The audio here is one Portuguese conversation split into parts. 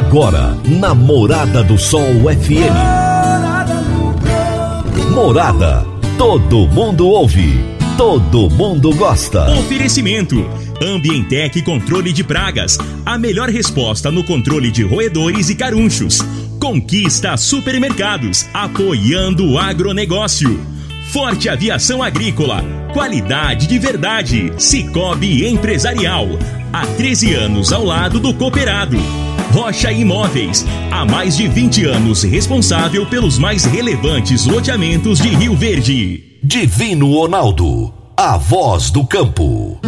Agora, na Morada do Sol FM. Morada. Todo mundo ouve. Todo mundo gosta. Oferecimento. Ambientec Controle de Pragas. A melhor resposta no controle de roedores e carunchos. Conquista Supermercados. Apoiando o agronegócio. Forte Aviação Agrícola. Qualidade de verdade. Cicobi Empresarial. Há 13 anos ao lado do cooperado. Rocha Imóveis. Há mais de 20 anos responsável pelos mais relevantes loteamentos de Rio Verde. Divino Ronaldo. A voz do campo.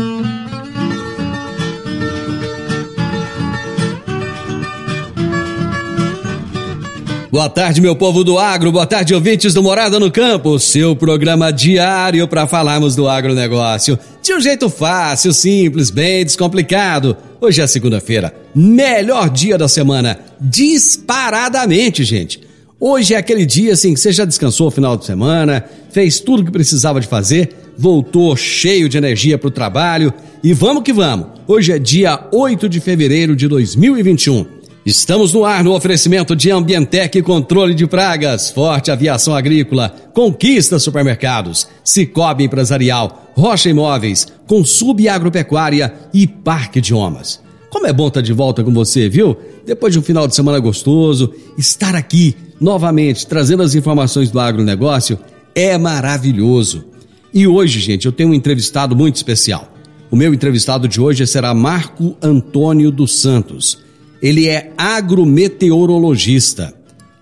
Boa tarde, meu povo do agro, boa tarde, ouvintes do Morada no Campo, seu programa diário para falarmos do agronegócio. De um jeito fácil, simples, bem descomplicado. Hoje é segunda-feira, melhor dia da semana, disparadamente, gente. Hoje é aquele dia assim que você já descansou o final de semana, fez tudo que precisava de fazer, voltou cheio de energia para o trabalho e vamos que vamos. Hoje é dia 8 de fevereiro de 2021. Estamos no ar no oferecimento de Ambientec Controle de Pragas, Forte Aviação Agrícola, Conquista Supermercados, Cicobi Empresarial, Rocha Imóveis, Consub Agropecuária e Parque Idiomas. Como é bom estar de volta com você, viu? Depois de um final de semana gostoso, estar aqui novamente trazendo as informações do agronegócio é maravilhoso. E hoje, gente, eu tenho um entrevistado muito especial. O meu entrevistado de hoje será Marco Antônio dos Santos. Ele é agrometeorologista,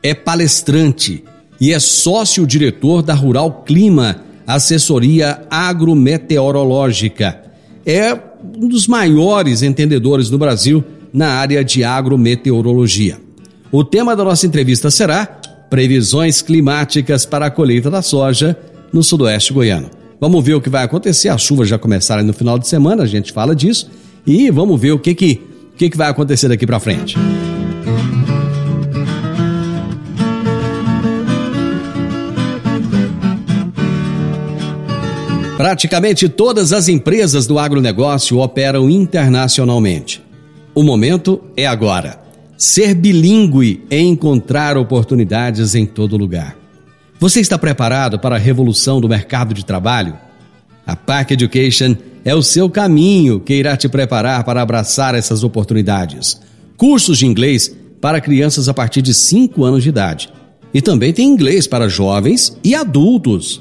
é palestrante e é sócio-diretor da Rural Clima, assessoria agrometeorológica. É um dos maiores entendedores do Brasil na área de agrometeorologia. O tema da nossa entrevista será previsões climáticas para a colheita da soja no sudoeste goiano. Vamos ver o que vai acontecer. As chuvas já começaram no final de semana, a gente fala disso. E vamos ver o que, que que, que vai acontecer daqui para frente? Praticamente todas as empresas do agronegócio operam internacionalmente. O momento é agora. Ser bilíngue é encontrar oportunidades em todo lugar. Você está preparado para a revolução do mercado de trabalho? A Park Education é o seu caminho que irá te preparar para abraçar essas oportunidades. Cursos de inglês para crianças a partir de 5 anos de idade. E também tem inglês para jovens e adultos.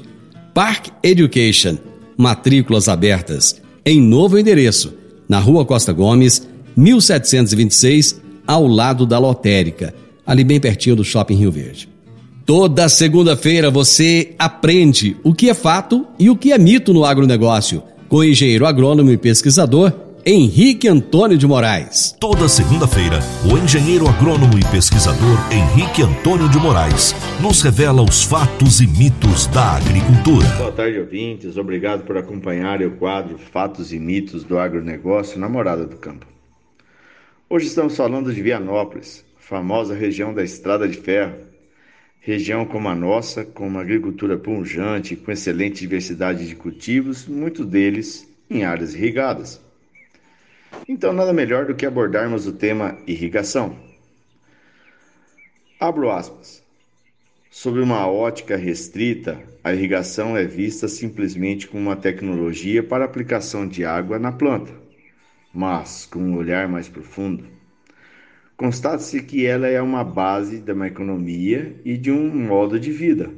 Park Education. Matrículas abertas. Em novo endereço, na Rua Costa Gomes, 1726, ao lado da lotérica, ali bem pertinho do Shopping Rio Verde. Toda segunda-feira você aprende o que é fato e o que é mito no agronegócio com o engenheiro agrônomo e pesquisador Henrique Antônio de Moraes. Toda segunda-feira, o engenheiro agrônomo e pesquisador Henrique Antônio de Moraes nos revela os fatos e mitos da agricultura. Boa tarde, ouvintes. Obrigado por acompanhar o quadro Fatos e Mitos do Agronegócio na Morada do Campo. Hoje estamos falando de Vianópolis, famosa região da Estrada de Ferro, Região como a nossa, com uma agricultura pungente, com excelente diversidade de cultivos, muitos deles em áreas irrigadas. Então, nada melhor do que abordarmos o tema irrigação. Abro aspas. Sob uma ótica restrita, a irrigação é vista simplesmente como uma tecnologia para aplicação de água na planta, mas com um olhar mais profundo Constata-se que ela é uma base de uma economia e de um modo de vida.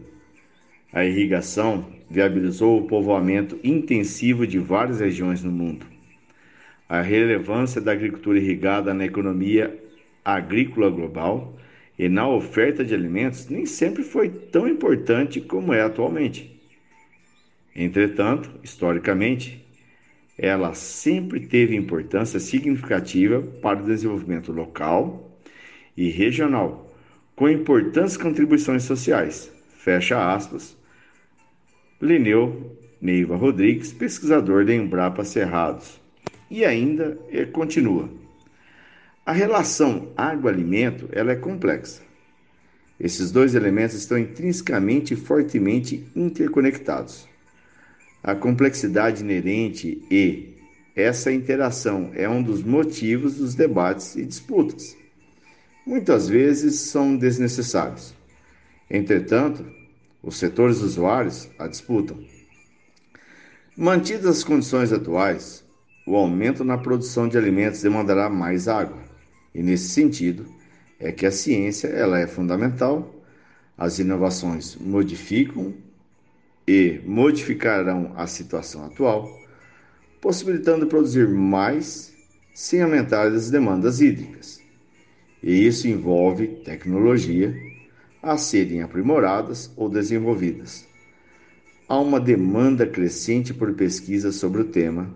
A irrigação viabilizou o povoamento intensivo de várias regiões no mundo. A relevância da agricultura irrigada na economia agrícola global e na oferta de alimentos nem sempre foi tão importante como é atualmente. Entretanto, historicamente, ela sempre teve importância significativa para o desenvolvimento local e regional, com importantes contribuições sociais. Fecha aspas. Lineu Neiva Rodrigues, pesquisador da Embrapa Cerrados. E ainda continua. A relação água-alimento ela é complexa. Esses dois elementos estão intrinsecamente e fortemente interconectados. A complexidade inerente e essa interação é um dos motivos dos debates e disputas. muitas vezes são desnecessários. Entretanto, os setores usuários a disputam. Mantidas as condições atuais, o aumento na produção de alimentos demandará mais água. E nesse sentido, é que a ciência ela é fundamental. As inovações modificam e modificarão a situação atual, possibilitando produzir mais sem aumentar as demandas hídricas. E isso envolve tecnologia a serem aprimoradas ou desenvolvidas. Há uma demanda crescente por pesquisa sobre o tema,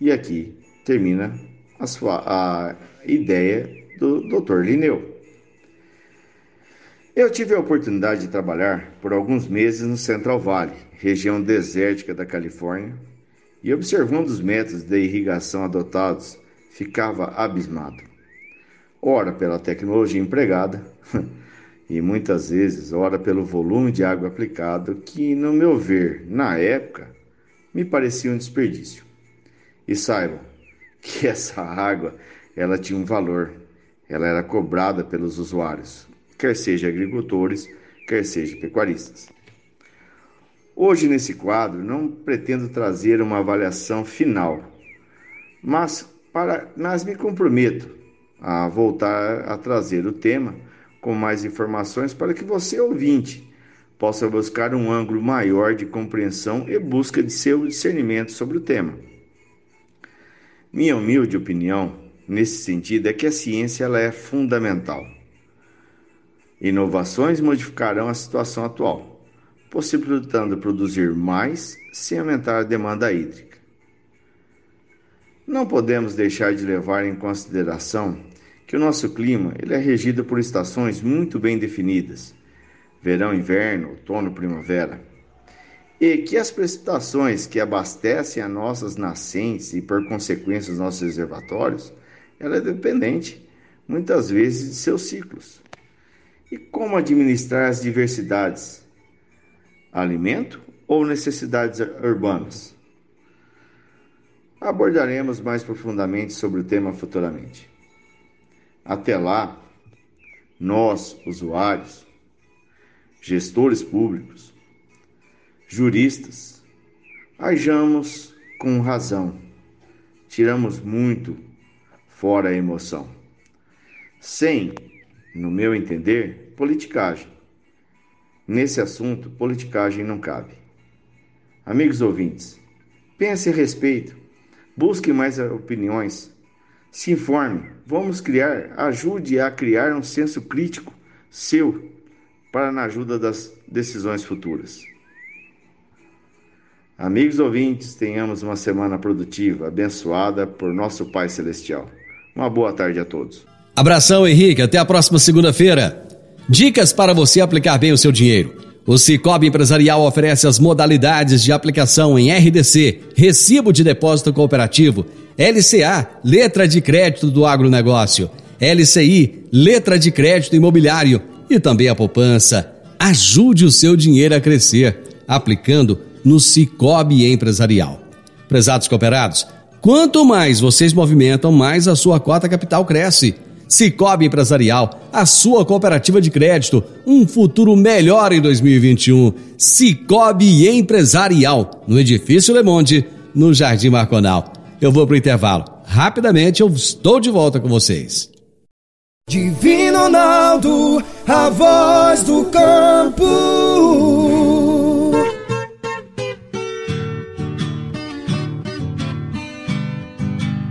e aqui termina a, sua, a ideia do Dr. Linneu. Eu tive a oportunidade de trabalhar por alguns meses no Central Valley, região desértica da Califórnia, e observando os métodos de irrigação adotados, ficava abismado. Ora pela tecnologia empregada, e muitas vezes ora pelo volume de água aplicado, que, no meu ver, na época, me parecia um desperdício. E saibam que essa água ela tinha um valor, ela era cobrada pelos usuários, quer seja agricultores, quer seja pecuaristas. Hoje, nesse quadro, não pretendo trazer uma avaliação final, mas, para, mas me comprometo a voltar a trazer o tema com mais informações para que você, ouvinte, possa buscar um ângulo maior de compreensão e busca de seu discernimento sobre o tema. Minha humilde opinião nesse sentido é que a ciência ela é fundamental. Inovações modificarão a situação atual, possibilitando produzir mais sem aumentar a demanda hídrica. Não podemos deixar de levar em consideração que o nosso clima ele é regido por estações muito bem definidas: verão, inverno, outono, primavera. E que as precipitações que abastecem as nossas nascentes e por consequência os nossos reservatórios, ela é dependente muitas vezes de seus ciclos. E como administrar as diversidades? Alimento ou necessidades urbanas? Abordaremos mais profundamente sobre o tema futuramente. Até lá, nós, usuários, gestores públicos, juristas, ajamos com razão, tiramos muito fora a emoção, sem, no meu entender, politicagem. Nesse assunto, politicagem não cabe. Amigos ouvintes, pense a respeito, busque mais opiniões, se informe, vamos criar, ajude a criar um senso crítico seu para na ajuda das decisões futuras. Amigos ouvintes, tenhamos uma semana produtiva, abençoada por nosso Pai Celestial. Uma boa tarde a todos. Abração, Henrique. Até a próxima segunda-feira. Dicas para você aplicar bem o seu dinheiro. O Cicobi Empresarial oferece as modalidades de aplicação em RDC, Recibo de Depósito Cooperativo, LCA, Letra de Crédito do Agronegócio, LCI, Letra de Crédito Imobiliário e também a poupança. Ajude o seu dinheiro a crescer, aplicando no Cicobi Empresarial. Prezados cooperados, quanto mais vocês movimentam, mais a sua cota capital cresce. Cicobi Empresarial, a sua cooperativa de crédito, um futuro melhor em 2021. Cicobi Empresarial, no Edifício Le Monde, no Jardim Marconal. Eu vou pro intervalo. Rapidamente eu estou de volta com vocês. Divino Ronaldo, a voz do campo.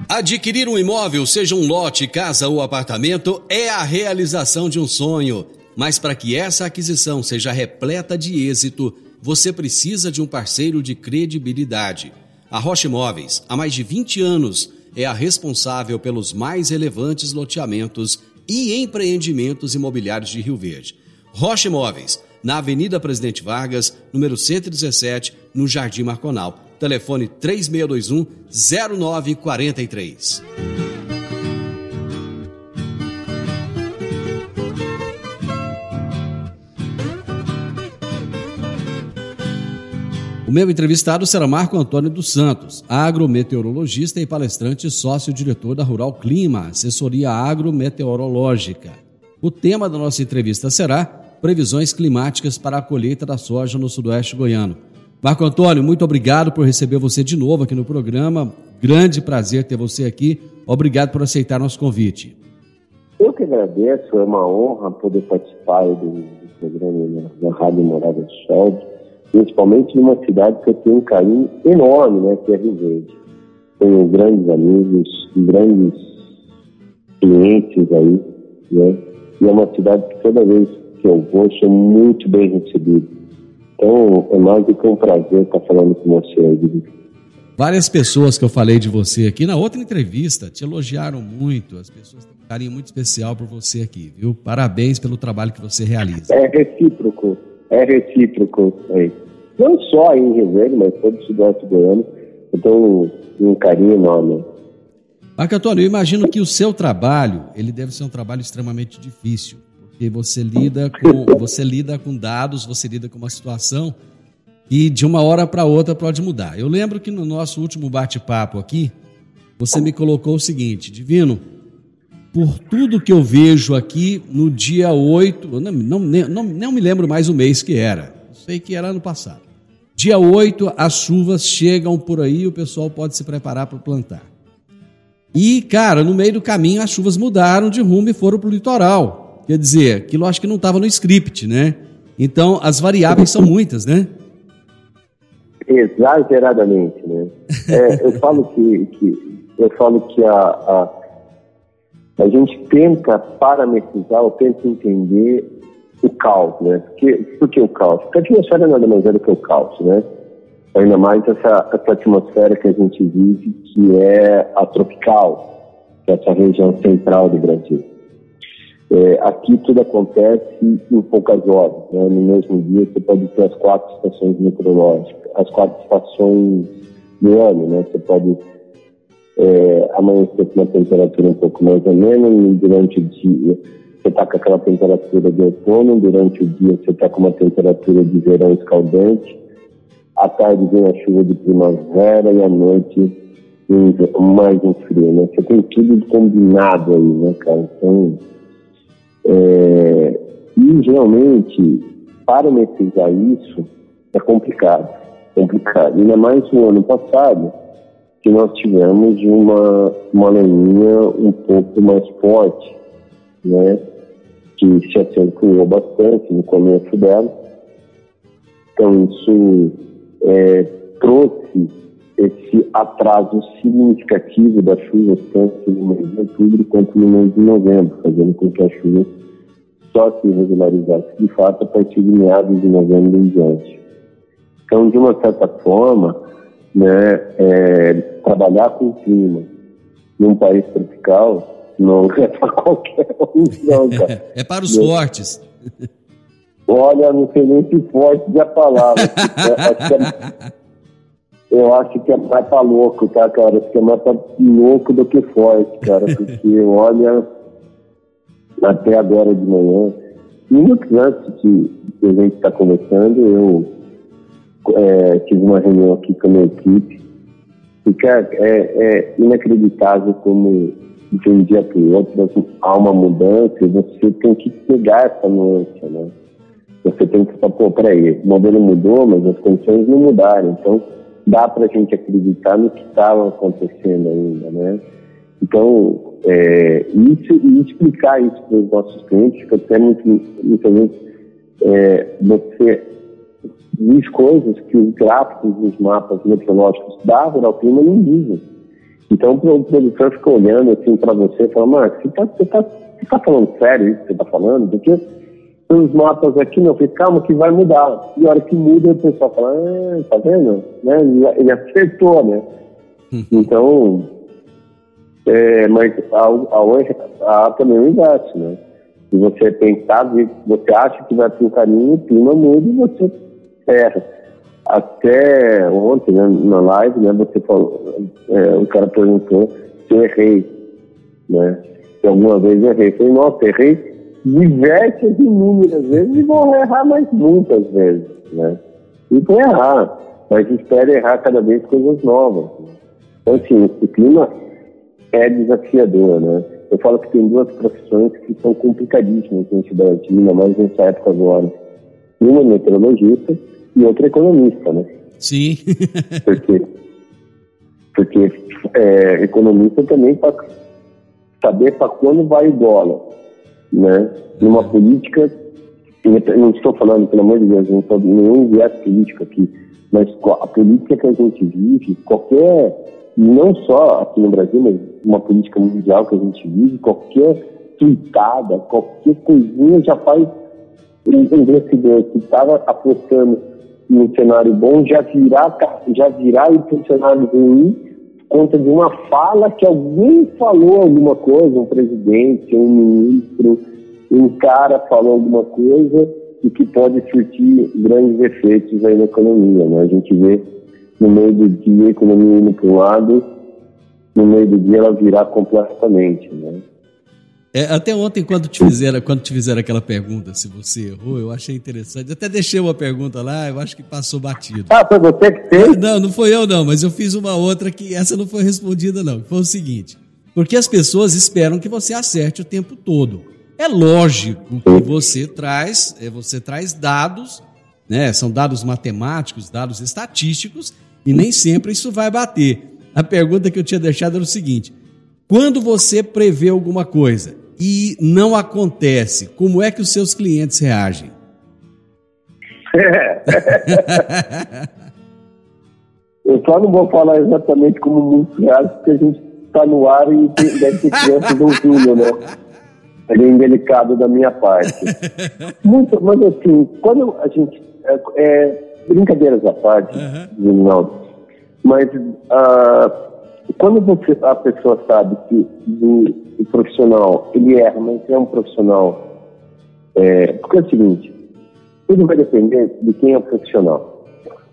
Adquirir um imóvel, seja um lote, casa ou apartamento, é a realização de um sonho. Mas para que essa aquisição seja repleta de êxito, você precisa de um parceiro de credibilidade. A Rocha Imóveis, há mais de 20 anos, é a responsável pelos mais relevantes loteamentos e empreendimentos imobiliários de Rio Verde. Rocha Imóveis, na Avenida Presidente Vargas, número 117, no Jardim Marconal telefone 3621 0943. O meu entrevistado será Marco Antônio dos Santos, agrometeorologista e palestrante sócio-diretor da Rural Clima, assessoria agrometeorológica. O tema da nossa entrevista será previsões climáticas para a colheita da soja no sudoeste goiano. Marco Antônio, muito obrigado por receber você de novo aqui no programa. Grande prazer ter você aqui. Obrigado por aceitar nosso convite. Eu que agradeço, é uma honra poder participar do, do programa da Rádio Morada do Sol, principalmente numa cidade que eu tenho um carinho enorme, né, que é Rio Verde. Tenho grandes amigos, grandes clientes aí, né, e é uma cidade que toda vez que eu vou, sou muito bem recebido. Então, é mais do que um prazer estar falando com você aí, Várias pessoas que eu falei de você aqui na outra entrevista te elogiaram muito. As pessoas têm um carinho muito especial por você aqui, viu? Parabéns pelo trabalho que você realiza. É recíproco, é recíproco. É. Não só em Rio Verde, mas todo o sudoeste goiano. Eu tenho um, um carinho enorme. Marco Antônio, eu imagino que o seu trabalho, ele deve ser um trabalho extremamente difícil porque você lida com você lida com dados, você lida com uma situação e de uma hora para outra pode mudar. Eu lembro que no nosso último bate-papo aqui, você me colocou o seguinte, Divino, por tudo que eu vejo aqui no dia 8, não, não, não, não me lembro mais o mês que era, sei que era ano passado. Dia 8, as chuvas chegam por aí, o pessoal pode se preparar para plantar. E, cara, no meio do caminho as chuvas mudaram de rumo e foram para o litoral. Quer dizer, aquilo acho que não estava no script, né? Então, as variáveis são muitas, né? Exageradamente, né? É, eu falo que, que, eu falo que a, a, a gente tenta parametrizar ou tenta entender o caos, né? Porque, por que o caos? Porque a atmosfera nada mais é do que o caos, né? Ainda mais essa, essa atmosfera que a gente vive, que é a tropical, que é essa região central do Brasil. É, aqui tudo acontece em poucas horas. Né? No mesmo dia você pode ter as quatro estações meteorológicas, as quatro estações do ano. Né? Você pode é, amanhecer com uma temperatura um pouco mais ou menos, durante o dia você está com aquela temperatura de outono, durante o dia você está com uma temperatura de verão escaldante, à tarde vem a chuva de primavera e à noite mais um frio. Né? Você tem tudo combinado aí, né, cara? Então, é, e realmente, parametrizar isso é complicado, complicado. Ainda mais no ano passado, que nós tivemos uma, uma laninha um pouco mais forte, né, que se acentuou bastante no começo dela. Então, isso é, trouxe esse atraso significativo das chuvas, tanto no mês de outubro quanto no mês de novembro, fazendo com que as chuvas só se regularizasse de fato a partir de meados de novembro em diante. Então, de uma certa forma, né, é, trabalhar com o clima num país tropical não é para qualquer um, não, cara. é para os fortes. Olha, não sei nem se forte é a palavra. é, eu acho que é mais pra louco, tá, cara? Acho que é mais pra louco do que forte, cara. Porque, olha, até agora de manhã, minutos antes que, que a gente está conversando, eu é, tive uma reunião aqui com a minha equipe. E, cara, é, é inacreditável como de um dia para o outro há uma mudança e você tem que pegar essa nuance, né? Você tem que falar, pô, peraí, o modelo mudou, mas as condições não mudaram. Então, dá para a gente acreditar no que estava acontecendo ainda, né? Então, é, isso, e explicar isso para os nossos clientes, que até muito, muitas vezes é, você diz coisas que os gráficos dos mapas meteorológicos da Rural Clima não dizem. Então, o produtor fica olhando assim para você e fala, Marcos, você está tá, você tá falando sério isso que você está falando? Porque os mapas aqui, não, falei, calma que vai mudar. E a hora que muda, o pessoal fala, ah, tá vendo? Né? Ele acertou, né? Uhum. Então, é, mas a, a, a também um engate, né? Se você pensar, você acha que vai para um caminho, o clima muda e você erra. Até ontem, né, na live, né, você falou, é, o cara perguntou se eu errei, né? Se alguma vez eu errei. Eu falei, nossa, errei diversas e inúmeras vezes e vou errar mais muitas vezes, né? E vou errar. mas espera errar cada vez coisas novas. Então, assim, o clima é desafiador, né? Eu falo que tem duas profissões que são complicadíssimas no Brasil, ainda mais nessa época agora. Uma é meteorologista e outra é economista, né? Sim. porque porque é, economista também para saber para quando vai o dólar, né? Numa política, não estou falando, pelo amor de Deus, não estou nenhum viés político aqui, mas a política que a gente vive, qualquer, não só aqui no Brasil, mas uma política mundial que a gente vive, qualquer tuitada, qualquer coisinha já faz um investidor que estava apostando num cenário bom já virar, já virar e um cenário ruim conta de uma fala que alguém falou alguma coisa, um presidente, um ministro, um cara falou alguma coisa e que pode surtir grandes efeitos aí na economia. Né? A gente vê no meio do dia a economia indo para um lado, no meio do dia ela virar completamente. Né? É, até ontem, quando te, fizeram, quando te fizeram aquela pergunta, se você errou, eu achei interessante. até deixei uma pergunta lá, eu acho que passou batido. Ah, foi você que fez? Não, não foi eu não, mas eu fiz uma outra que essa não foi respondida não. Foi o seguinte, porque as pessoas esperam que você acerte o tempo todo. É lógico que você traz, é, você traz dados, né? São dados matemáticos, dados estatísticos, e nem sempre isso vai bater. A pergunta que eu tinha deixado era o seguinte: quando você prevê alguma coisa e não acontece, como é que os seus clientes reagem? eu só não vou falar exatamente como muitos reagem, porque a gente está no ar e deve ter criança do Júlio, né? é bem delicado da minha parte. Muito, mas assim, quando a gente. É, é brincadeiras à parte, uhum. mas uh, quando você, a pessoa sabe que o, profissional ele erra, mas é um profissional. É, porque é o seguinte: tudo vai depender de quem é o profissional.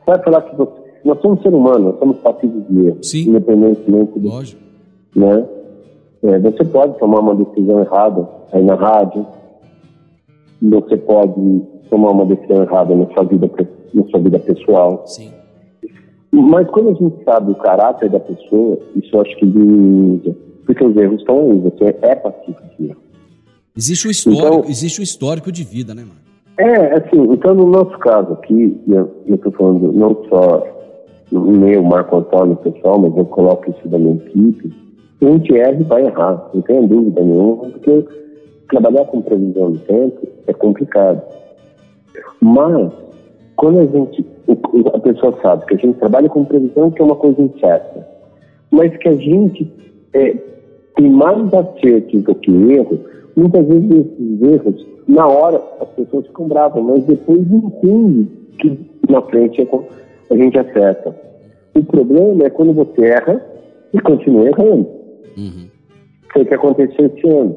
Vai falar que você, nós somos ser humano, nós somos passivos de erro, Sim. independentemente do. Lógico. Né? É, você pode tomar uma decisão errada aí na rádio, você pode tomar uma decisão errada na sua vida, na sua vida pessoal. Sim. Mas quando a gente sabe o caráter da pessoa, isso eu acho que diminui, porque os erros estão aí, você é passivo de erro. Existe um histórico, então, existe um histórico de vida, né, mano? É, assim, então no nosso caso aqui, eu estou falando não só meu, Marco Antônio, pessoal, mas eu coloco isso da minha equipe, a gente erra e vai errar, não tenho dúvida nenhuma, porque trabalhar com previsão do tempo é complicado. Mas, quando a gente, a pessoa sabe que a gente trabalha com previsão, que é uma coisa incerta, mas que a gente é, tem mais acertos do que erro, muitas vezes esses erros, na hora, as pessoas ficam bravas, mas depois entendem que na frente é a gente acerta. O problema é quando você erra e continua errando. Uhum. Foi o que aconteceu esse ano.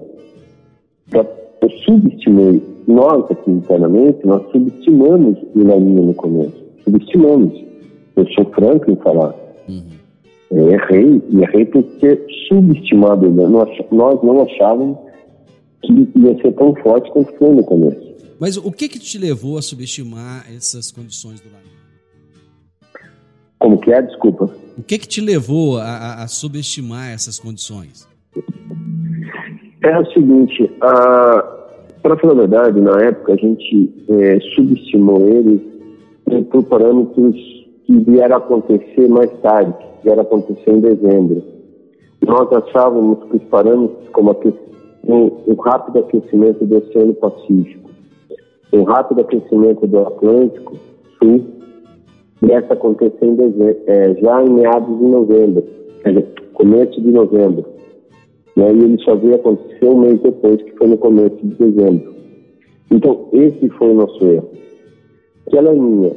Eu subestimei, nós aqui internamente, nós subestimamos o Laninha no começo. Subestimamos. Eu sou franco em falar. Uhum. Eu errei, e errei por ter subestimado ele. Nós, nós não achávamos que ia ser tão forte quanto foi no começo. Mas o que que te levou a subestimar essas condições do Laninha? Como que é? Desculpa. O que que te levou a, a subestimar essas condições? É o seguinte, para falar a verdade, na época a gente é, subestimou ele por parâmetros que vieram acontecer mais tarde, que vieram acontecer em dezembro. Nós achávamos que os parâmetros como um, um rápido aquecimento do Oceano Pacífico, um rápido aquecimento do Atlântico Sul começa acontecer em dezembro, é, já em meados de novembro, começo de novembro. E aí ele só veio acontecer um mês depois, que foi no começo de dezembro. Então, esse foi o nosso erro. Aquela linha.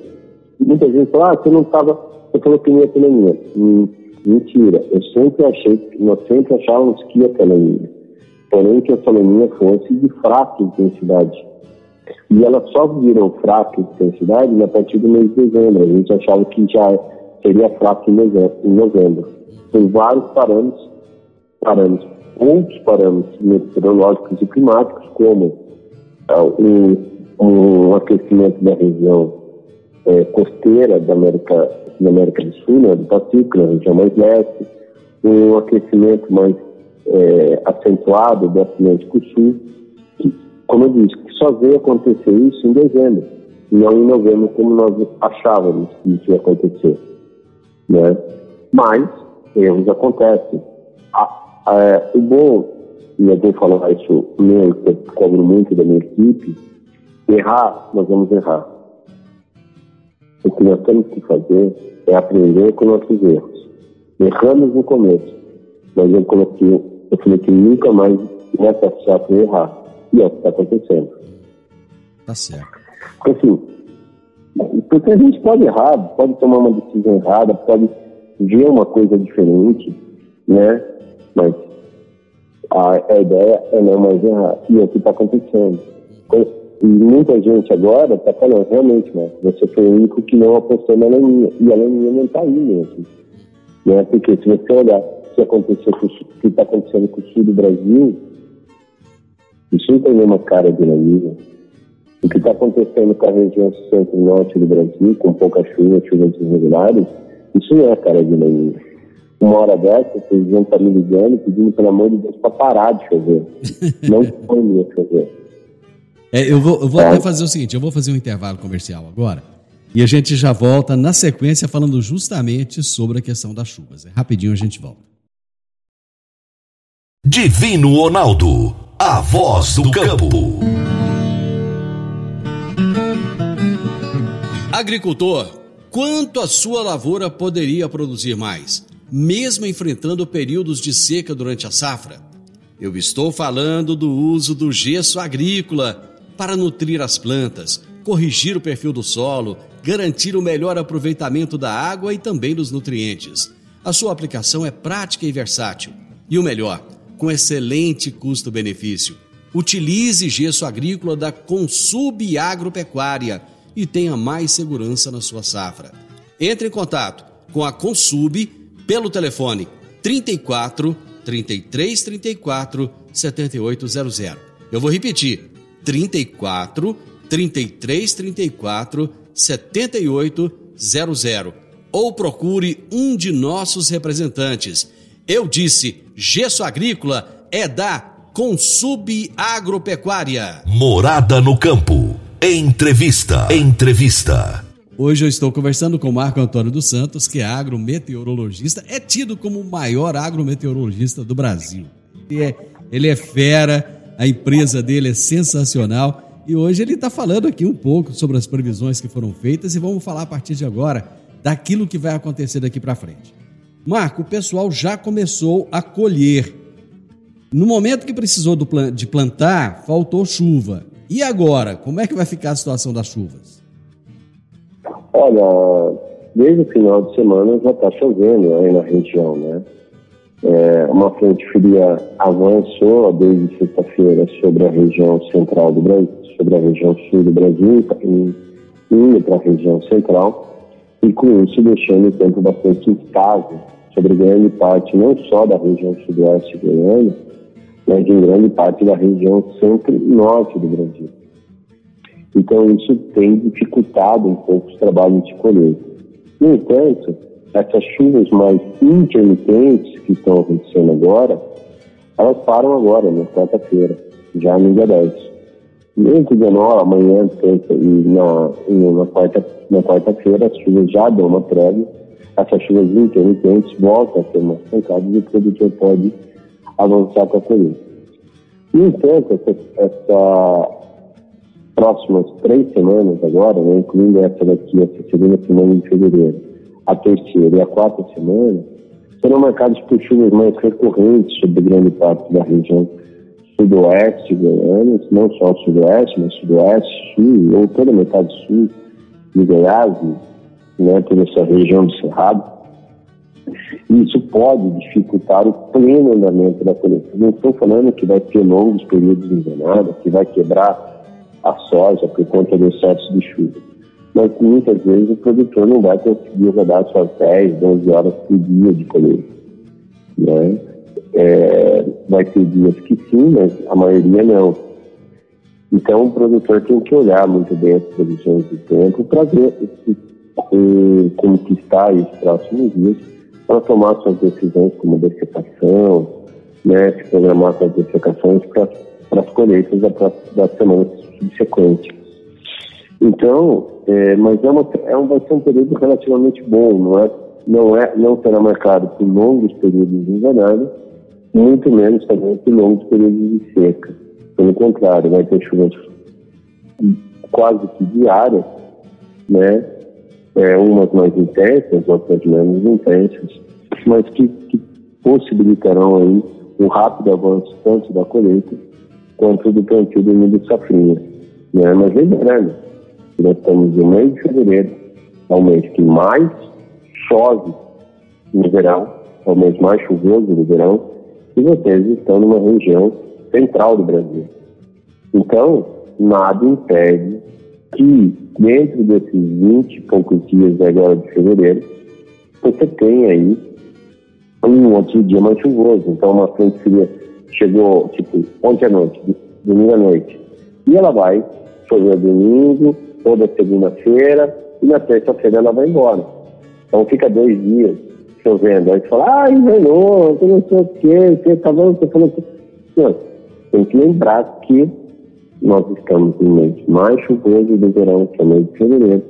Muita gente fala, ah, você não estava, você falou que ia pela linha. Hum, mentira, eu sempre achei, nós sempre achávamos que ia pela linha. Porém, que essa linha fosse de fraca intensidade. E ela só virou fraca intensidade a partir do mês de dezembro. A gente achava que já seria fraca em novembro. Tem vários parâmetros, parâmetros, outros parâmetros meteorológicos e climáticos, como uh, um, um aquecimento da região é, costeira da América, da América do Sul, né, do Pacífico, na região mais leste, um aquecimento mais é, acentuado do Atlântico Sul, que, como eu disse, só veio acontecer isso em dezembro, não em novembro, como nós achávamos que isso ia acontecer. Né? Mas erros acontecem. o bom, e eu vou falar isso eu cobro muito da minha equipe, errar, nós vamos errar. O que nós temos que fazer é aprender com nossos erros. Erramos no começo, mas eu coloquei, eu falei que nunca mais nessa chapa errar. E é o que está acontecendo. Tá certo. Assim, porque a gente pode errar, pode tomar uma decisão errada, pode ver uma coisa diferente, né? Mas a, a ideia é não mais errar. E é o que está acontecendo. E muita gente agora está falando, realmente, né? Você foi o único que não apostou na Laninha. E a Laninha não está indo, assim. Né? Porque se você olhar o que aconteceu com, o que está acontecendo com o sul do Brasil, isso não tem nenhuma cara de Laninha. O que está acontecendo com a região centro-norte do Brasil, com pouca chuva, chuvas irregulares, isso não é cara de Laninha. Uma hora dessa, vocês vão estar me ligando pedindo, pelo amor de Deus, para parar de chover. não foi a chover. É, eu vou, eu vou até fazer o seguinte: eu vou fazer um intervalo comercial agora e a gente já volta na sequência falando justamente sobre a questão das chuvas. É rapidinho a gente volta. Divino Ronaldo, a voz do campo. Agricultor, quanto a sua lavoura poderia produzir mais, mesmo enfrentando períodos de seca durante a safra? Eu estou falando do uso do gesso agrícola para nutrir as plantas, corrigir o perfil do solo, garantir o melhor aproveitamento da água e também dos nutrientes. A sua aplicação é prática e versátil. E o melhor, com excelente custo-benefício. Utilize gesso agrícola da Consub Agropecuária e tenha mais segurança na sua safra. Entre em contato com a Consub pelo telefone 34 33 34 7800. Eu vou repetir 34 33 34 78 00 ou procure um de nossos representantes. Eu disse, gesso agrícola é da Consub Agropecuária. Morada no campo. Entrevista. Entrevista. Hoje eu estou conversando com Marco Antônio dos Santos, que é agrometeorologista, é tido como o maior agrometeorologista do Brasil. Ele é, ele é fera, a empresa dele é sensacional e hoje ele está falando aqui um pouco sobre as previsões que foram feitas e vamos falar a partir de agora daquilo que vai acontecer daqui para frente. Marco, o pessoal já começou a colher. No momento que precisou de plantar, faltou chuva. E agora, como é que vai ficar a situação das chuvas? Olha, desde o final de semana já está chovendo aí na região, né? É, uma frente fria avançou desde sexta-feira sobre a região central do Brasil, sobre a região sul do Brasil, indo para a região central, e com isso deixando o tempo bastante instável sobre grande parte, não só da região sudoeste goiana, mas em grande parte da região centro-norte do Brasil. Então, isso tem dificultado um pouco os trabalhos de colheita. No entanto, essas chuvas mais intermitentes que estão acontecendo agora, elas param agora, na quarta-feira, já no dia 10. Entre 19, amanhã, terça e na, na, quarta, na quarta-feira, as chuvas já dão uma trégua. Essas chuvas intermitentes voltam a ser mais pancadas e o produtor pode avançar com a colheita. No entanto, essa, essa próximas três semanas agora, né, incluindo essa daqui, essa segunda semana de fevereiro, a terceira e a quarta semana serão marcados por chuvas mais recorrentes sobre grande parte da região sudoeste goiana, não só o sudoeste, mas sudoeste, sul, ou toda a metade sul de Goiás, né, toda essa região do Cerrado. Isso pode dificultar o pleno andamento da colheita. Não estou falando que vai ter longos períodos de invernada, que vai quebrar a soja por conta do excesso de chuva mas muitas vezes o produtor não vai conseguir rodar suas 10, 12 horas por dia de colheita. Né? É, vai ter dias que sim, mas a maioria não. Então, o produtor tem que olhar muito bem as previsões do tempo para ver eh, como que está os próximos dias para tomar suas decisões, como dessecação, né, se programar suas dessecações para as colheitas da, da semana subsequente. Então, é, mas é, uma, é um, vai ser um período relativamente bom, não é? Não, é, não será marcado por longos períodos invernais, muito menos também por longos períodos de seca. Pelo contrário, vai ter chuvas quase que diárias, né? É, umas mais intensas, outras menos intensas, mas que, que possibilitarão aí um rápido avanço tanto da colheita quanto do plantio do milho safrinha. Né? Mas lembrando, nós estamos no mês de fevereiro, é o mês que mais chove no verão, é o mês mais chuvoso do verão, e vocês estão numa região central do Brasil. Então, nada impede que, dentro desses 20 e poucos dias agora de fevereiro, você tenha aí um outro dia mais chuvoso. Então, uma frente fria chegou, tipo, ontem à noite, domingo à noite, e ela vai chover domingo, toda segunda-feira, e na terça-feira ela vai embora. Então, fica dois dias chovendo. Aí você fala, ah, invernou, não sei o quê, você tá vendo, você falou. Não, tem que lembrar que nós estamos no mês mais chuvoso do verão, que é o mês de fevereiro,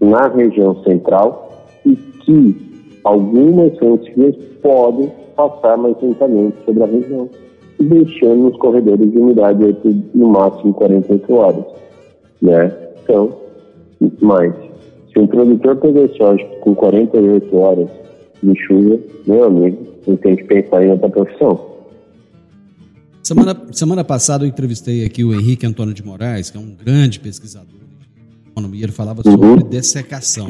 na região central, e que algumas frentes podem passar mais lentamente sobre a região, deixando os corredores de umidade no máximo 48 horas. Né? Então, mas se um produtor pegar soja com 48 horas de chuva, meu amigo, ele tem que pensar em outra profissão. Semana, semana passada eu entrevistei aqui o Henrique Antônio de Moraes, que é um grande pesquisador de economia, ele falava uhum. sobre dessecação.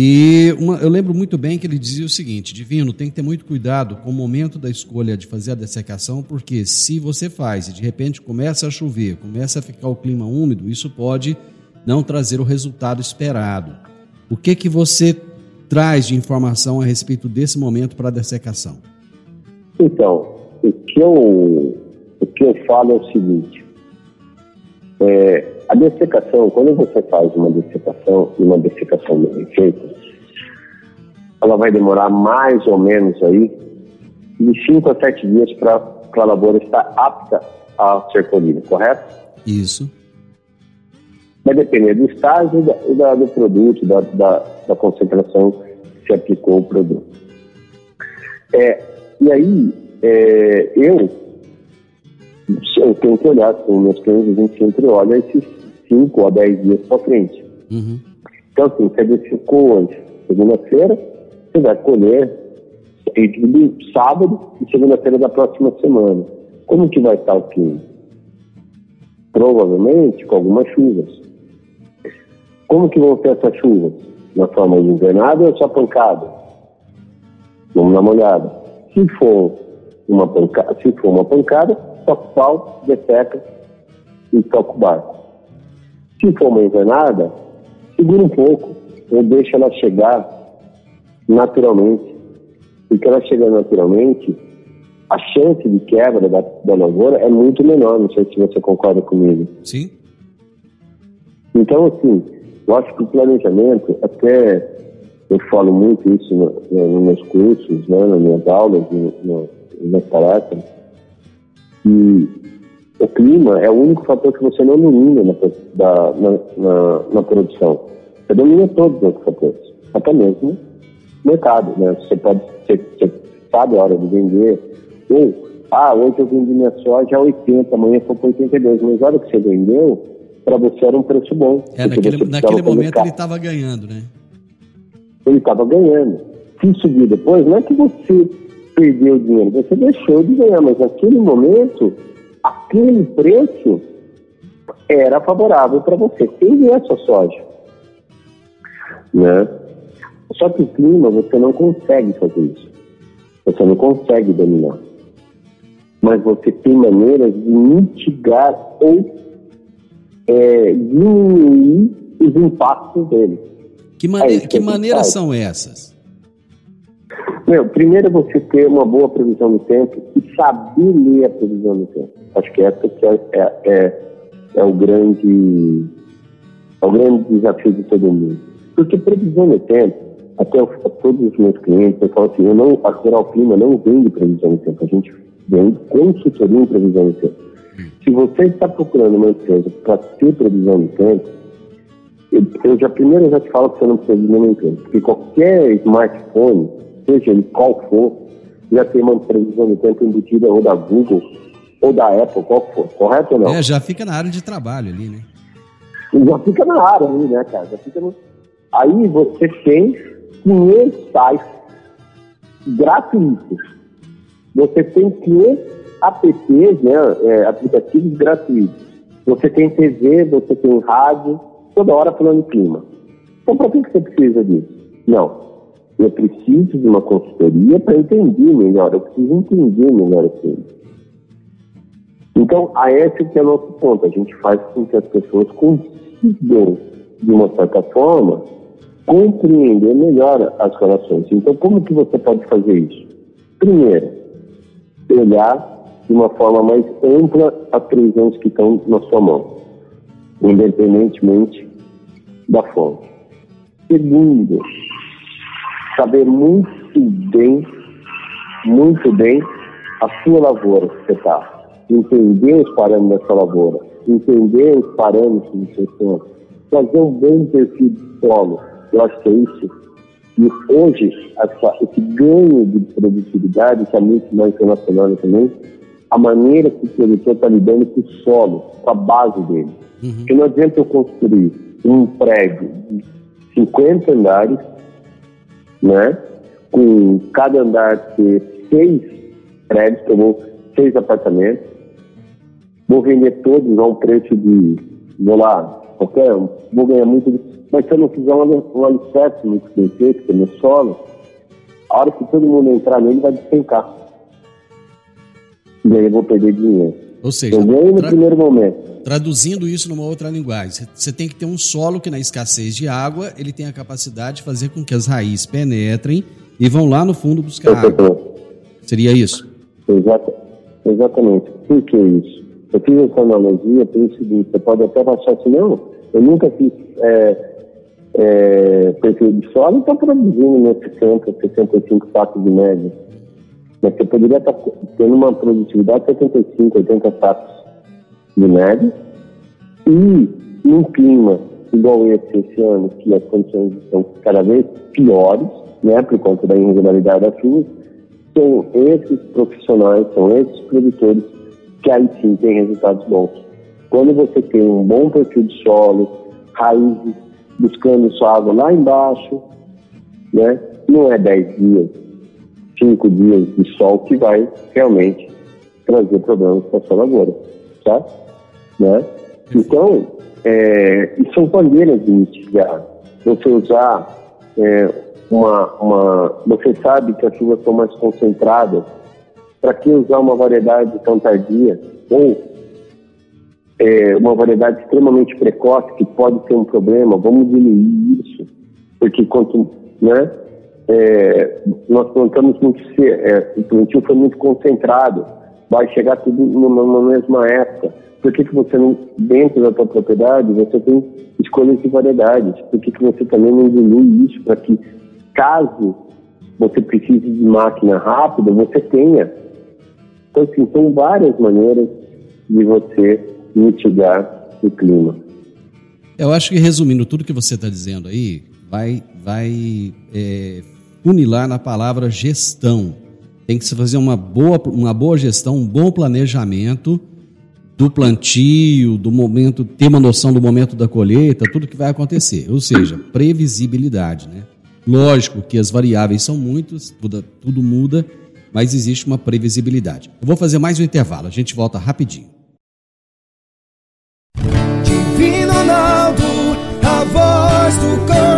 E uma, eu lembro muito bem que ele dizia o seguinte: Divino, tem que ter muito cuidado com o momento da escolha de fazer a dessecação, porque se você faz e de repente começa a chover, começa a ficar o clima úmido, isso pode não trazer o resultado esperado. O que que você traz de informação a respeito desse momento para a dessecação? Então, o que eu, o que eu falo é o seguinte: é, a dessecação, quando você faz uma dessecação, e uma dessecação bem feita, ela vai demorar mais ou menos aí de 5 a 7 dias para a lavoura estar apta a ser colhida, correto? Isso. Vai depender do estágio e da, do produto, da, da, da, concentração que se aplicou o produto. É, e aí, é, eu, eu tenho que olhar com meus clientes, a gente sempre olha esses 5 a 10 dias para frente. Uhum. Então, assim, você verificou hoje, segunda-feira, você vai colher entre sábado e segunda-feira da próxima semana. Como que vai estar o clima? Provavelmente com algumas chuvas. Como que vão ser essas chuvas? Na forma de invernada ou só pancada? Vamos dar uma olhada. Se for uma pancada, se for uma pancada, toca o pau, desseca e toca o barco. Se for uma invernada, segura um pouco ou deixa ela chegar naturalmente. Porque ela chega naturalmente, a chance de quebra da, da lavoura é muito menor. Não sei se você concorda comigo. Sim. Então, assim, eu acho que o planejamento, até eu falo muito isso no, no, nos meus cursos, né, nas minhas aulas, no, no, nas palestras, que o clima é o único fator que você não domina na, da, na, na, na produção. Você domina todos os outros fatores, até mesmo mercado, né? Você pode, você, você sabe a hora de vender, ou, ah, hoje eu vendi minha soja a 80, amanhã foi para 82, mas a hora que você vendeu, para você era um preço bom. É, naquele, naquele momento ele estava ganhando, né? Ele estava ganhando. Se subir depois, não é que você perdeu dinheiro, você deixou de ganhar, mas naquele momento, aquele preço era favorável para você vender a sua soja. Né? Só que o clima você não consegue fazer isso. Você não consegue dominar. Mas você tem maneiras de mitigar ou é, diminuir os impactos dele. Que, mane é que, que maneiras são essas? Meu, primeiro você ter uma boa previsão do tempo e saber ler a previsão do tempo. Acho que essa que é, é, é, é o grande é o grande desafio de todo mundo. Porque previsão do tempo, até eu, a todos os meus clientes, eu falo assim, eu não, a Rural Clima não vende previsão do tempo, a gente vende consultoria em previsão do tempo. Se você está procurando uma empresa para ter previsão do tempo, eu, eu já primeiro eu já te falo que você não precisa de nenhuma empresa, porque qualquer smartphone, seja ele qual for, já tem uma previsão do tempo embutida ou da Google ou da Apple, qual for, correto ou não? É, já fica na área de trabalho ali, né? Já fica na área ali, né, cara? Já fica no... Aí você tem 500 sites gratuitos. Você tem 500 apps, né, é, aplicativos gratuitos. Você tem TV, você tem rádio, toda hora falando de clima. Então, para que você precisa disso? Não. Eu preciso de uma consultoria para entender melhor, eu preciso entender melhor o clima. Então, a esse é o nosso ponto. A gente faz com que as pessoas consigam, de uma certa forma, compreender melhor as relações. Então, como que você pode fazer isso? Primeiro, olhar de uma forma mais ampla as previsões que estão na sua mão, independentemente da fonte. Segundo, saber muito bem, muito bem a sua lavoura que você está. Entender os parâmetros da sua lavoura, entender os parâmetros do seu campo, fazer um bom perfil de solo. Eu acho que é isso. E hoje, essa, esse ganho de produtividade, que é muito mais internacional também, a maneira que o produtor está lidando com o solo, com a base dele. Uhum. Porque não adianta eu construir um prédio de 50 andares, né? Com cada andar ter seis prédios, que eu seis apartamentos, vou vender todos a um preço de, vou lá, qualquer, vou ganhar muito, mas se eu não fizer um, alicerce bem feito, que é meu solo, a hora que todo mundo entrar nele vai despencar. E aí eu vou perder dinheiro. Ou seja, eu ganho no primeiro momento. Traduzindo isso numa outra linguagem, você tem que ter um solo que na escassez de água, ele tem a capacidade de fazer com que as raízes penetrem e vão lá no fundo buscar água. Seria isso? Exato, exatamente. Por que isso? Eu fiz essa analogia pelo seguinte, você pode até achar assim, não, eu nunca fiz é, é, perfil de solo e estou produzindo meus 60, 65 sacos de média. Mas você poderia estar tendo uma produtividade de 75, 80 sacos de média. E num clima igual esse esse ano, que as condições estão cada vez piores, né, por conta da irregularidade da chuva, são esses profissionais, são esses produtores que aí sim tem resultados bons. Quando você tem um bom perfil de solo, raízes buscando sua água lá embaixo, né? Não é 10 dias, 5 dias de sol que vai realmente trazer problemas para a sua lavoura, tá? Né? Então, é, são maneiras de mitigar. Você usar é, uma, uma. Você sabe que as chuvas são mais concentradas para que usar uma variedade tão tardia ou é, uma variedade extremamente precoce que pode ter um problema? Vamos diminuir isso, porque quanto, né? É, nós plantamos muito é, o plantio foi muito concentrado, vai chegar tudo numa, mesma época. Por que, que você não, dentro da tua propriedade, você tem escolhas de variedades? Por que, que você também não dilui isso para que, caso você precise de máquina rápida, você tenha então, assim, são várias maneiras de você mitigar o clima. Eu acho que resumindo tudo que você está dizendo aí, vai, vai é, funilar na palavra gestão. Tem que se fazer uma boa, uma boa gestão, um bom planejamento do plantio, do momento, ter uma noção do momento da colheita, tudo que vai acontecer. Ou seja, previsibilidade, né? Lógico que as variáveis são muitas, tudo, tudo muda, mas existe uma previsibilidade. Eu vou fazer mais um intervalo, a gente volta rapidinho. Divino Ronaldo, a voz do campo.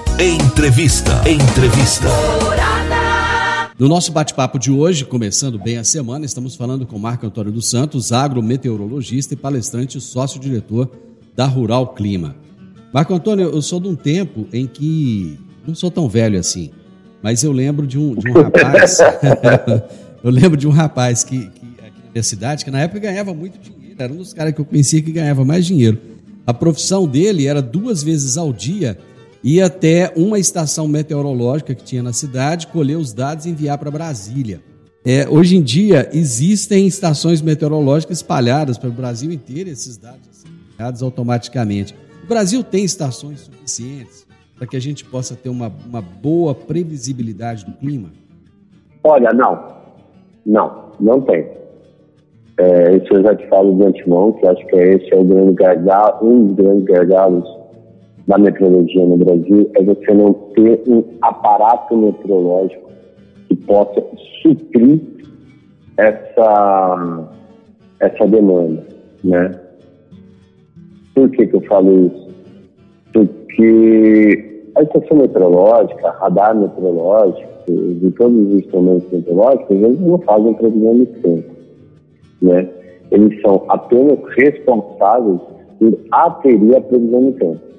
Entrevista. Entrevista. No nosso bate-papo de hoje, começando bem a semana, estamos falando com Marco Antônio dos Santos, agrometeorologista e palestrante sócio-diretor da Rural Clima. Marco Antônio, eu sou de um tempo em que não sou tão velho assim, mas eu lembro de um, de um rapaz. eu lembro de um rapaz que, que aqui na minha cidade, que na época ganhava muito dinheiro, era um dos caras que eu conhecia que ganhava mais dinheiro. A profissão dele era duas vezes ao dia ir até uma estação meteorológica que tinha na cidade, colher os dados e enviar para Brasília. É, hoje em dia, existem estações meteorológicas espalhadas pelo Brasil inteiro, esses dados são enviados automaticamente. O Brasil tem estações suficientes para que a gente possa ter uma, uma boa previsibilidade do clima? Olha, não. Não, não tem. É, isso eu já te falo de antemão, que acho que esse é o grande gargalo, um dos grandes gargalos da meteorologia no Brasil é você não ter um aparato meteorológico que possa suprir essa, essa demanda, né? Por que, que eu falo isso? Porque a estação meteorológica, radar meteorológico de todos os instrumentos meteorológicos, eles não fazem previsão de tempo, né? Eles são apenas responsáveis por aferir a previsão de tempo.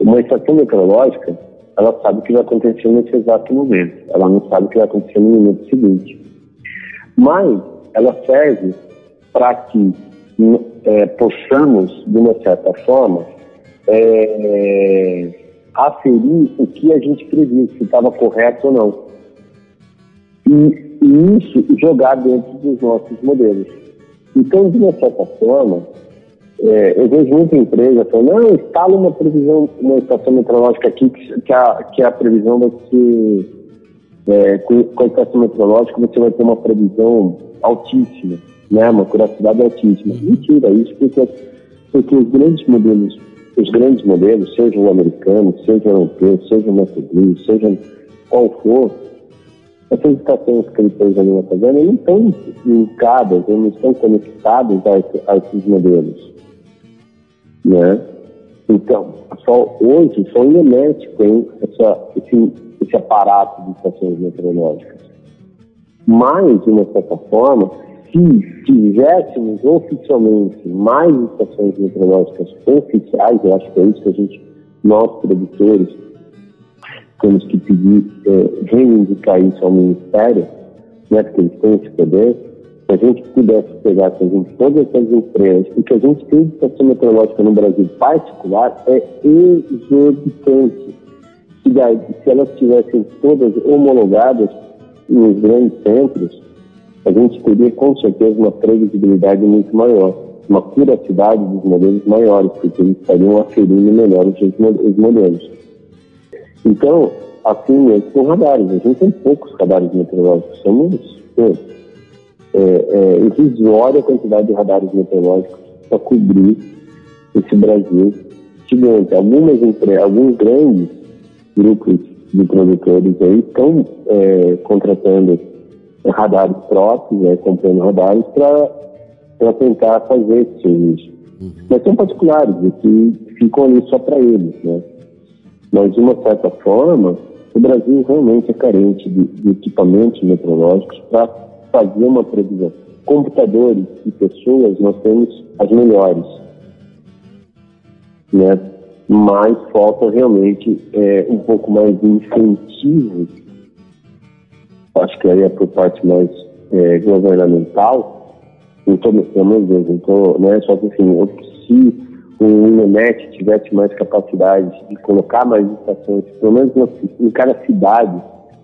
Uma estação meteorológica, ela sabe o que vai acontecer nesse exato momento. Ela não sabe o que vai acontecer no minuto seguinte. Mas ela serve para que é, possamos, de uma certa forma, é, aferir o que a gente previu, se estava correto ou não. E, e isso jogar dentro dos nossos modelos. Então, de uma certa forma, é, eu vejo muita empresa falando, não, instala uma previsão, uma estação meteorológica aqui, que, que, a, que a previsão vai ser. É, com, com a estação meteorológica você vai ter uma previsão altíssima, né? Uma curiosidade altíssima. Mentira, isso porque, porque os grandes modelos, os grandes modelos, seja o americano, seja o europeu, seja o Mercury, seja qual for, essas estações que ele fez ali na fazenda não estão linkadas, não estão conectadas a, a esses modelos né? Então, só hoje só o INET tem essa, esse, esse aparato de estações meteorológicas. Mas, de uma certa forma, se tivéssemos oficialmente mais estações meteorológicas oficiais, eu acho que é isso que a gente, nós produtores, temos que pedir, é, reivindicar isso ao Ministério, né, porque eles têm esse poder, se a gente pudesse pegar todas essas empresas, o que a gente tem de estação meteorológica no Brasil particular é exorbitante. Se, elas tivessem todas homologadas nos grandes centros, a gente teria com certeza uma previsibilidade muito maior, uma curacidade dos modelos maiores, porque eles estariam aferindo melhor os modelos. Então, assim mesmo com radares, a gente tem poucos radares meteorológicos, somos poucos é, é, irrisória quantidade de radares meteorológicos para cobrir esse Brasil gigante. Algumas alguns grandes grupos de produtores aí estão é, contratando radares próprios, né, comprando radares para tentar fazer esse serviço. Uhum. Mas são particulares, que ficam ali só para eles. Né? Mas, de uma certa forma, o Brasil realmente é carente de, de equipamentos meteorológicos para fazer uma previsão. Computadores e pessoas, nós temos as melhores. Né? Mas falta realmente é, um pouco mais de incentivo, acho que aí é por parte mais é, governamental, não estou, Deus, não né? Só que assim, se o INET tivesse mais capacidade de colocar mais estações, pelo menos em cada cidade,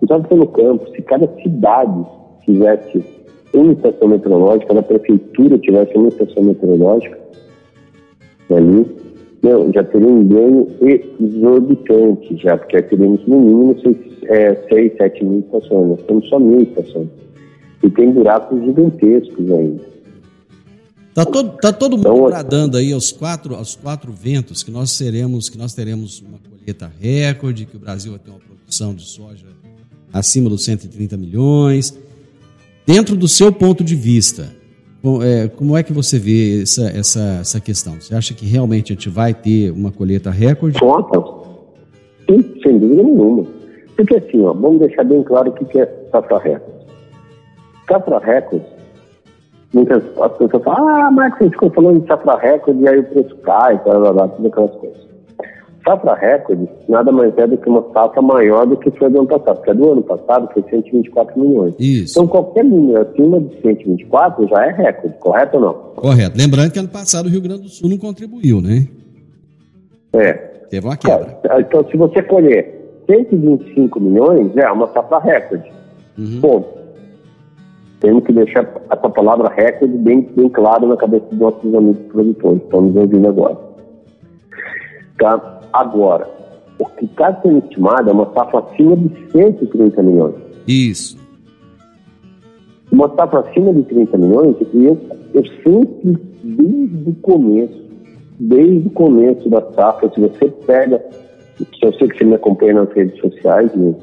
não pelo campo, se cada cidade tivesse uma estação meteorológica, na prefeitura tivesse uma estação meteorológica ali, não, já teria um ganho exorbitante já, porque teríamos no mínimo 6, é, 6 7 mil estações, nós temos só mil estações. E tem buracos gigantescos ainda. Tá todo, tá todo mundo então, bradando aí aos quatro, aos quatro ventos que nós seremos, que nós teremos uma colheita recorde, que o Brasil vai ter uma produção de soja acima dos 130 milhões. Dentro do seu ponto de vista, é, como é que você vê essa, essa, essa questão? Você acha que realmente a gente vai ter uma colheita recorde? Conta. Sim, sem dúvida nenhuma. Porque assim, ó, vamos deixar bem claro o que é safra recorde. Safra recorde, muitas as pessoas falam, ah, Marcos, a gente ficou falando de safra recorde e aí o preço cai, blá, blá, blá, tudo aquelas coisas. Safra recorde nada mais é do que uma safra maior do que foi do ano passado, porque a do ano passado foi 124 milhões. Isso. Então qualquer número acima de 124 já é recorde, correto ou não? Correto. Lembrando que ano passado o Rio Grande do Sul não contribuiu, né? É. Teve uma quebra. É, então se você colher 125 milhões, é uma safra recorde. Uhum. Bom, temos que deixar essa palavra recorde bem, bem clara na cabeça dos nossos amigos produtores, estão nos ouvindo agora. Tá? Agora, o que está sendo estimado é uma safra acima de 130 milhões. Isso. Uma safra acima de 30 milhões, eu, eu sempre, desde o começo, desde o começo da safra, se você pega, eu sei que você me acompanha nas redes sociais, né?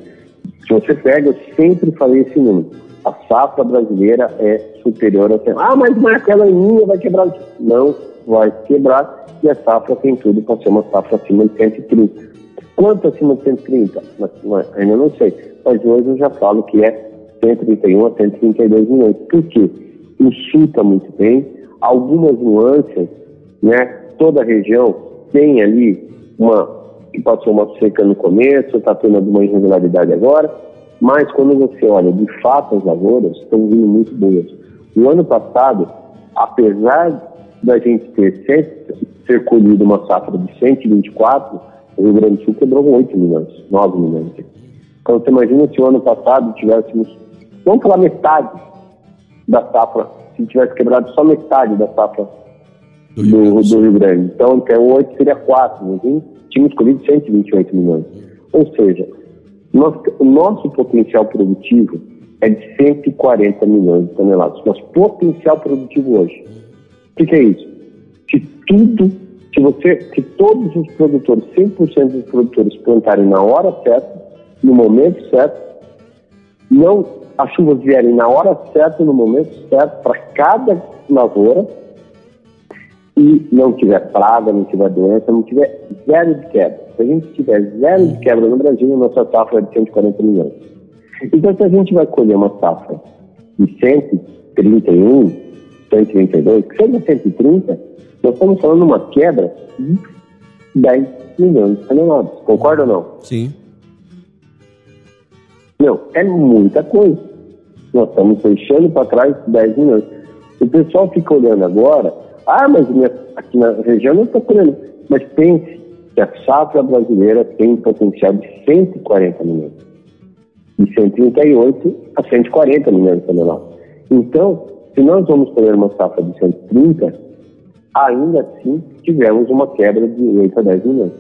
se você pega, eu sempre falei esse número. A safra brasileira é superior a... Ah, mas aquela linha, vai quebrar. Não vai quebrar e a safra tem tudo para ser uma safra acima de 130. Quanto acima de 130? Ainda não sei. Mas hoje eu já falo que é 131 a 132 milhões. Por quê? Está muito bem, algumas nuances, né? Toda a região tem ali uma que passou uma seca no começo, está tendo alguma irregularidade agora, mas quando você olha de fato as lavouras, estão vindo muito boas. No ano passado, apesar da gente ter sempre ser colhido uma safra de 124, o Rio Grande do Sul quebrou 8 milhões, 9 milhões. Então você imagina se o ano passado tivéssemos, vamos falar metade da safra, se tivesse quebrado só metade da safra do, do, do Rio Grande. Então, até 8 seria 4, não tínhamos colhido 128 milhões. Ou seja, nós, o nosso potencial produtivo é de 140 milhões de toneladas. Nosso potencial produtivo hoje. O que, que é isso? Se tudo, se você, se todos os produtores, 100% dos produtores plantarem na hora certa, no momento certo, não as chuvas vierem na hora certa, no momento certo, para cada lavoura, e não tiver praga, não tiver doença, não tiver zero de quebra. Se a gente tiver zero de quebra no Brasil, a nossa safra é de 140 milhões. Então, se a gente vai colher uma safra de 131, 132, que seja 130, nós estamos falando de uma quebra de 10 milhões de toneladas. Concorda ou não? Sim. Não, é muita coisa. Nós estamos deixando para trás 10 milhões. O pessoal fica olhando agora, ah, mas minha, aqui na região não está colhendo. Mas pense que a safra brasileira tem um potencial de 140 milhões. De 138 a 140 milhões de toneladas. Então, se nós vamos ter uma safra de 130, ainda assim tivemos uma quebra de 8 a 10 milhões.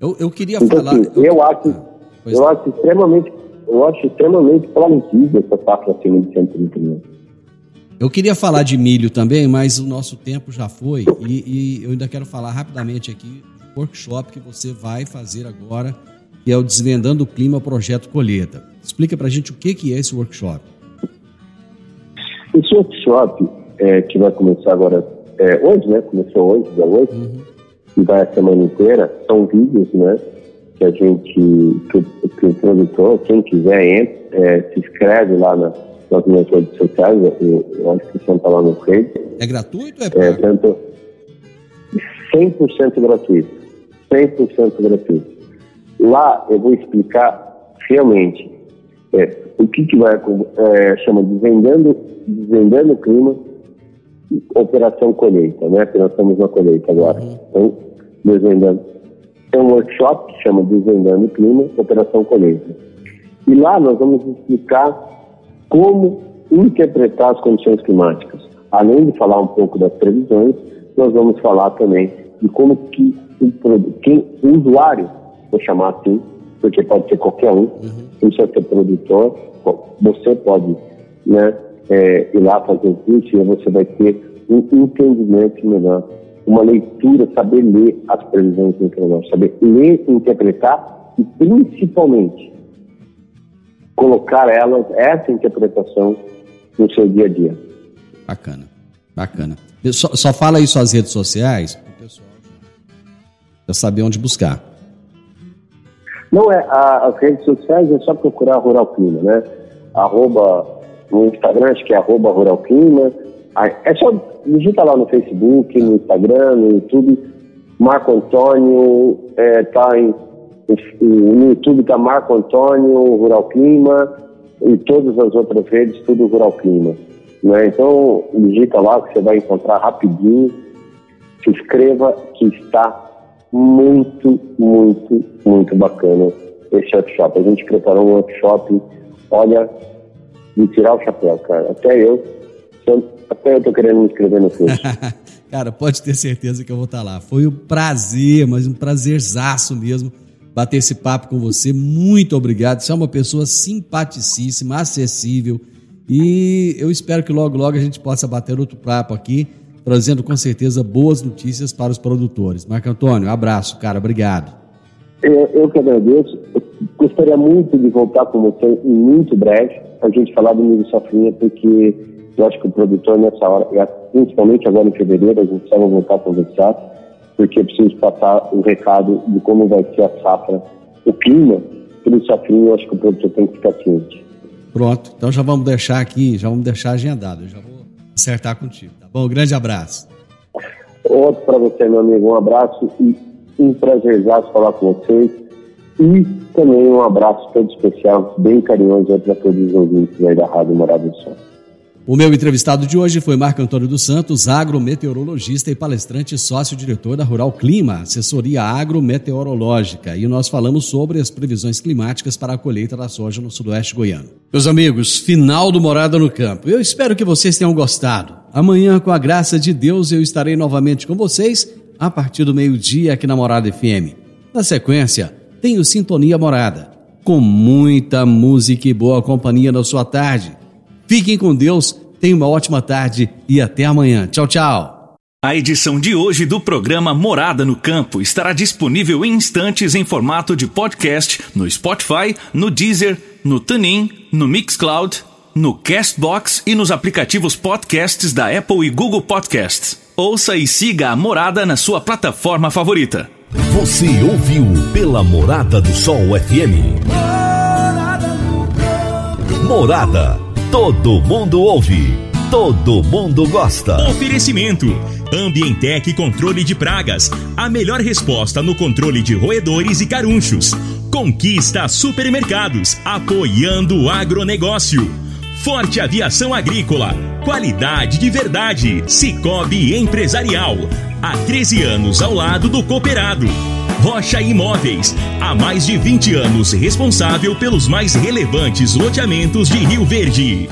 Eu, eu queria então, falar. Assim, eu, eu, acho, ah, eu acho extremamente, eu acho extremamente plausível essa safra acima de 130 milhões. Eu queria falar de milho também, mas o nosso tempo já foi e, e eu ainda quero falar rapidamente aqui do workshop que você vai fazer agora, que é o Desvendando o Clima Projeto Colheita. Explica pra gente o que, que é esse workshop. Esse workshop é, que vai começar agora, é, hoje, né? Começou hoje, dia 8, uhum. e vai a semana inteira, são vídeos, né? Que a gente, que, que o produtor, quem quiser, entra, é, se inscreve lá na, nas minhas redes sociais, eu, eu acho que lá no Face. É gratuito ou é, é pago? É, tanto 100% gratuito. 100% gratuito. Lá eu vou explicar realmente é, o que, que vai, é, chama Desvendando, Desvendando o Clima, Operação Colheita, né? Porque nós estamos na colheita agora. Uhum. Então, desvendando. É um workshop que chama Desvendando o Clima, Operação Colheita. E lá nós vamos explicar como interpretar as condições climáticas. Além de falar um pouco das previsões, nós vamos falar também de como que o, quem, o usuário, vou chamar assim, porque pode ser qualquer um, uhum. não precisa ser produtor, você pode né, é, ir lá fazer o curso e você vai ter um entendimento melhor, uma leitura, saber ler as previsões meteorológicas, saber ler, interpretar e principalmente colocar elas, essa interpretação, no seu dia a dia. Bacana, bacana. Só, só fala aí suas redes sociais, já saber onde buscar. Não é, a, as redes sociais é só procurar Rural Clima, né? Arroba no Instagram, acho que é arroba Rural Clima. É só digita lá no Facebook, no Instagram, no YouTube. Marco Antônio, é, tá em, no YouTube tá Marco Antônio, Rural Clima, e todas as outras redes, tudo Rural Clima. Né? Então, digita lá que você vai encontrar rapidinho. Se inscreva que está muito, muito, muito bacana esse workshop. A gente preparou um workshop, olha, de tirar o chapéu, cara. Até eu, até eu tô querendo me inscrever no curso. cara, pode ter certeza que eu vou estar tá lá. Foi um prazer, mas um prazerzaço mesmo bater esse papo com você. Muito obrigado. Você é uma pessoa simpaticíssima, acessível. E eu espero que logo, logo a gente possa bater outro papo aqui, trazendo com certeza boas notícias para os produtores. Marco Antônio, abraço, cara. Obrigado. Eu, que agradeço. Eu gostaria muito de voltar com você em muito breve, a gente falar do milho safrinha, porque eu acho que o produtor nessa hora, principalmente agora em fevereiro, a gente precisava voltar a conversar, porque eu preciso passar o recado de como vai ser a safra, o clima, pelo safrinha, eu acho que o produtor tem que ficar ciente. Pronto, então já vamos deixar aqui, já vamos deixar agendado, eu já vou acertar contigo, tá bom? Um grande abraço. Outro para você, meu amigo, um abraço e um prazerzaço falar com vocês. E também um abraço todo especial, bem carinhoso para todos os ouvintes aí da Rádio Morada. O meu entrevistado de hoje foi Marco Antônio dos Santos, agrometeorologista e palestrante sócio-diretor da Rural Clima, assessoria agrometeorológica, e nós falamos sobre as previsões climáticas para a colheita da soja no sudoeste goiano. Meus amigos, final do Morada no Campo. Eu espero que vocês tenham gostado. Amanhã, com a graça de Deus, eu estarei novamente com vocês a partir do meio-dia aqui na Morada FM. Na sequência, tenho Sintonia Morada, com muita música e boa companhia na sua tarde. Fiquem com Deus, tenham uma ótima tarde e até amanhã. Tchau, tchau. A edição de hoje do programa Morada no Campo estará disponível em instantes em formato de podcast no Spotify, no Deezer, no TuneIn, no Mixcloud, no Castbox e nos aplicativos podcasts da Apple e Google Podcasts. Ouça e siga a Morada na sua plataforma favorita. Você ouviu pela Morada do Sol FM. Morada. Todo mundo ouve. Todo mundo gosta. Oferecimento. Ambientec Controle de Pragas. A melhor resposta no controle de roedores e carunchos. Conquista Supermercados. Apoiando o agronegócio. Forte Aviação Agrícola. Qualidade de verdade. Cicobi Empresarial. Há 13 anos ao lado do cooperado. Rocha Imóveis. Há mais de 20 anos responsável pelos mais relevantes loteamentos de Rio Verde.